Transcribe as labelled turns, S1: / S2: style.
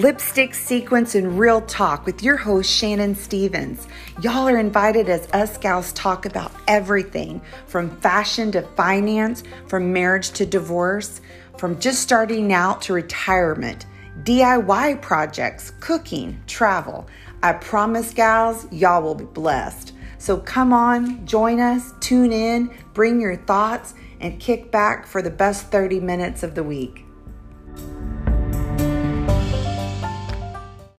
S1: Lipstick Sequins and Real Talk with your host, Shannon Stevens. Y'all are invited as us gals talk about everything from fashion to finance, from marriage to divorce, from just starting out to retirement, DIY projects, cooking, travel. I promise, gals, y'all will be blessed. So come on, join us, tune in, bring your thoughts, and kick back for the best 30 minutes of the week.